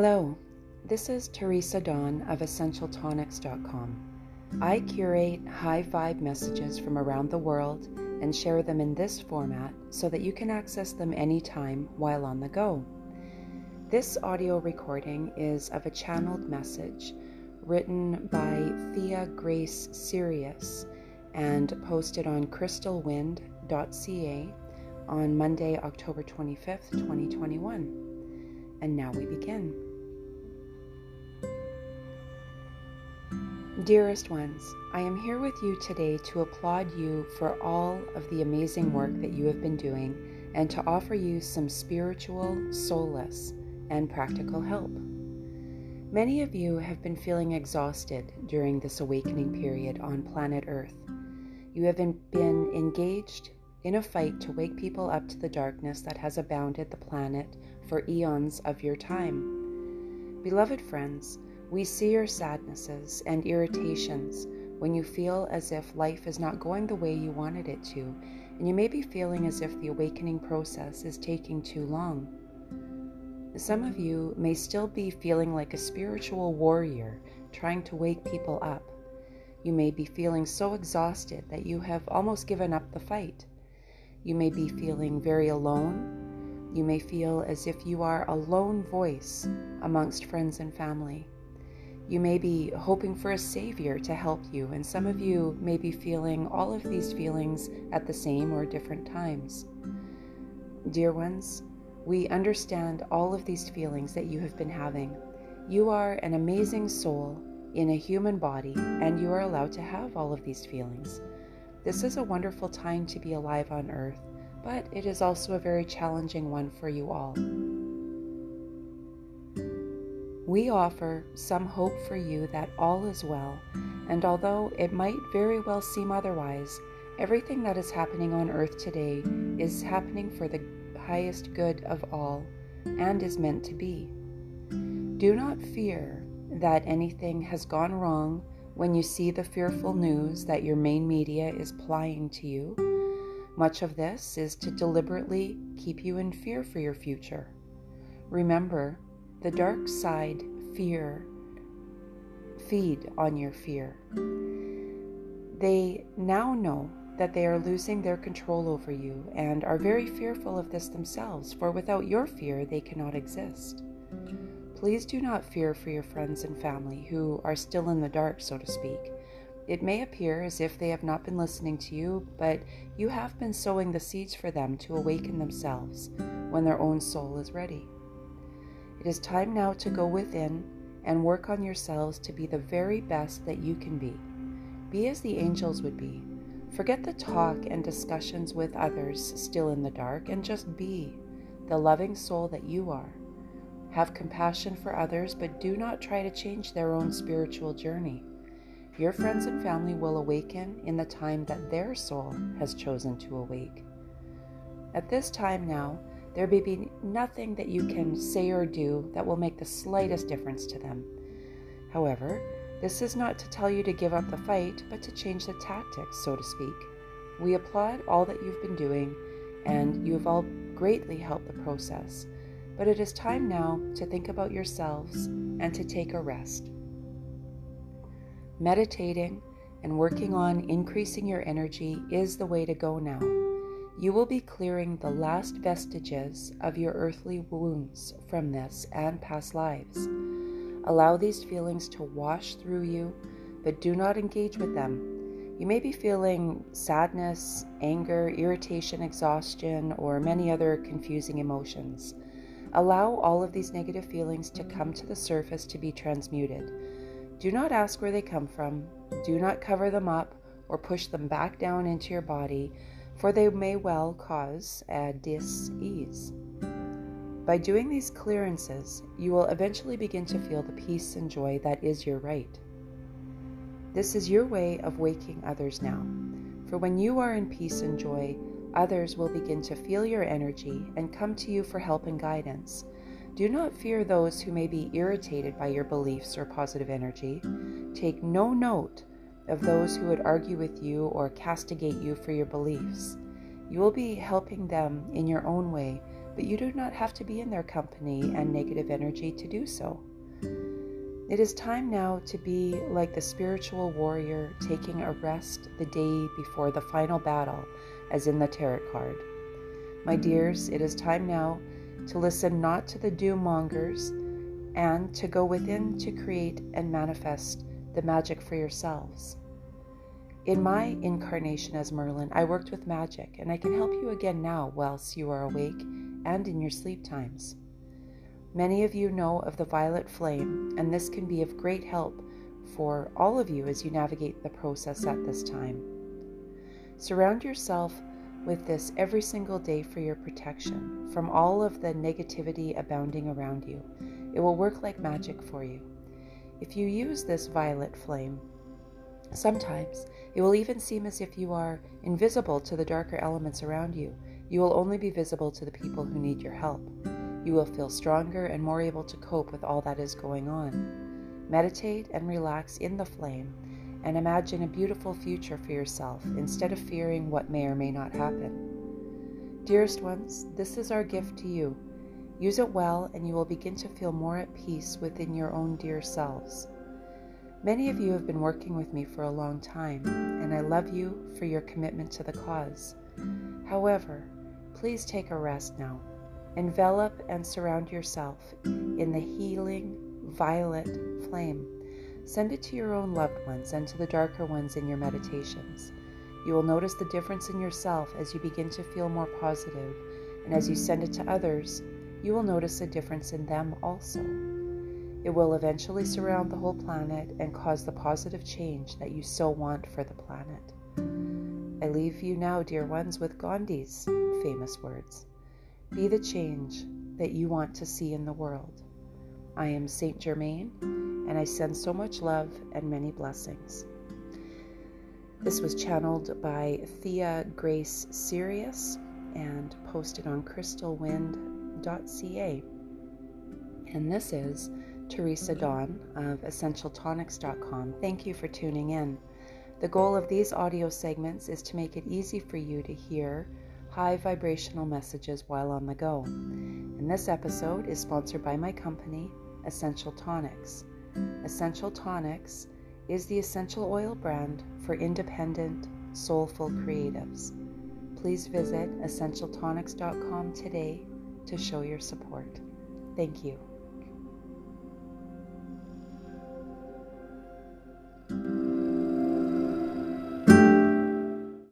Hello, this is Teresa Dawn of EssentialTonics.com. I curate high vibe messages from around the world and share them in this format so that you can access them anytime while on the go. This audio recording is of a channeled message written by Thea Grace Sirius and posted on crystalwind.ca on Monday, October 25th, 2021. And now we begin. Dearest ones, I am here with you today to applaud you for all of the amazing work that you have been doing and to offer you some spiritual solace and practical help. Many of you have been feeling exhausted during this awakening period on planet Earth. You have been engaged in a fight to wake people up to the darkness that has abounded the planet for eons of your time. Beloved friends, we see your sadnesses and irritations when you feel as if life is not going the way you wanted it to, and you may be feeling as if the awakening process is taking too long. Some of you may still be feeling like a spiritual warrior trying to wake people up. You may be feeling so exhausted that you have almost given up the fight. You may be feeling very alone you may feel as if you are a lone voice amongst friends and family. You may be hoping for a savior to help you, and some of you may be feeling all of these feelings at the same or different times. Dear ones, we understand all of these feelings that you have been having. You are an amazing soul in a human body, and you are allowed to have all of these feelings. This is a wonderful time to be alive on earth but it is also a very challenging one for you all. We offer some hope for you that all is well, and although it might very well seem otherwise, everything that is happening on earth today is happening for the highest good of all and is meant to be. Do not fear that anything has gone wrong when you see the fearful news that your main media is plying to you much of this is to deliberately keep you in fear for your future. Remember, the dark side fear feed on your fear. They now know that they are losing their control over you and are very fearful of this themselves, for without your fear, they cannot exist. Please do not fear for your friends and family who are still in the dark, so to speak. It may appear as if they have not been listening to you, but you have been sowing the seeds for them to awaken themselves when their own soul is ready. It is time now to go within and work on yourselves to be the very best that you can be. Be as the angels would be. Forget the talk and discussions with others still in the dark and just be the loving soul that you are. Have compassion for others, but do not try to change their own spiritual journey. Your friends and family will awaken in the time that their soul has chosen to awake. At this time now, there may be nothing that you can say or do that will make the slightest difference to them. However, this is not to tell you to give up the fight, but to change the tactics, so to speak. We applaud all that you've been doing, and you have all greatly helped the process. But it is time now to think about yourselves and to take a rest meditating, and working on increasing your energy is the way to go now. You will be clearing the last vestiges of your earthly wounds from this and past lives. Allow these feelings to wash through you, but do not engage with them. You may be feeling sadness, anger, irritation, exhaustion, or many other confusing emotions. Allow all of these negative feelings to come to the surface to be transmuted. Do not ask where they come from. Do not cover them up or push them back down into your body, for they may well cause a dis-ease. By doing these clearances, you will eventually begin to feel the peace and joy that is your right. This is your way of waking others now. For when you are in peace and joy, others will begin to feel your energy and come to you for help and guidance. Do not fear those who may be irritated by your beliefs or positive energy. Take no note of those who would argue with you or castigate you for your beliefs. You will be helping them in your own way, but you do not have to be in their company and negative energy to do so. It is time now to be like the spiritual warrior taking a rest the day before the final battle, as in the tarot card. My dears, it is time now to listen not to the doom mongers and to go within to create and manifest the magic for yourselves. In my incarnation as Merlin, I worked with magic, and I can help you again now whilst you are awake and in your sleep times. Many of you know of the violet flame, and this can be of great help for all of you as you navigate the process at this time. Surround yourself with this every single day for your protection from all of the negativity abounding around you. It will work like magic for you. If you use this violet flame, sometimes it will even seem as if you are invisible to the darker elements around you. You will only be visible to the people who need your help. You will feel stronger and more able to cope with all that is going on. Meditate and relax in the flame and imagine a beautiful future for yourself instead of fearing what may or may not happen. Dearest ones, this is our gift to you. Use it well, and you will begin to feel more at peace within your own dear selves. Many of you have been working with me for a long time, and I love you for your commitment to the cause. However, please take a rest now. Envelop and surround yourself in the healing violet flame. Send it to your own loved ones and to the darker ones in your meditations. You will notice the difference in yourself as you begin to feel more positive, and as you send it to others, you will notice a difference in them also. It will eventually surround the whole planet and cause the positive change that you so want for the planet. I leave you now, dear ones, with Gandhi's famous words Be the change that you want to see in the world. I am Saint Germain, and I send so much love and many blessings. This was channeled by Thea Grace Sirius and posted on crystalwind.ca. And this is Teresa Dawn of EssentialTonics.com. Thank you for tuning in. The goal of these audio segments is to make it easy for you to hear high vibrational messages while on the go. And this episode is sponsored by my company, Essential Tonics. Essential Tonics is the essential oil brand for independent, soulful creatives. Please visit EssentialTonics.com today to show your support. Thank you.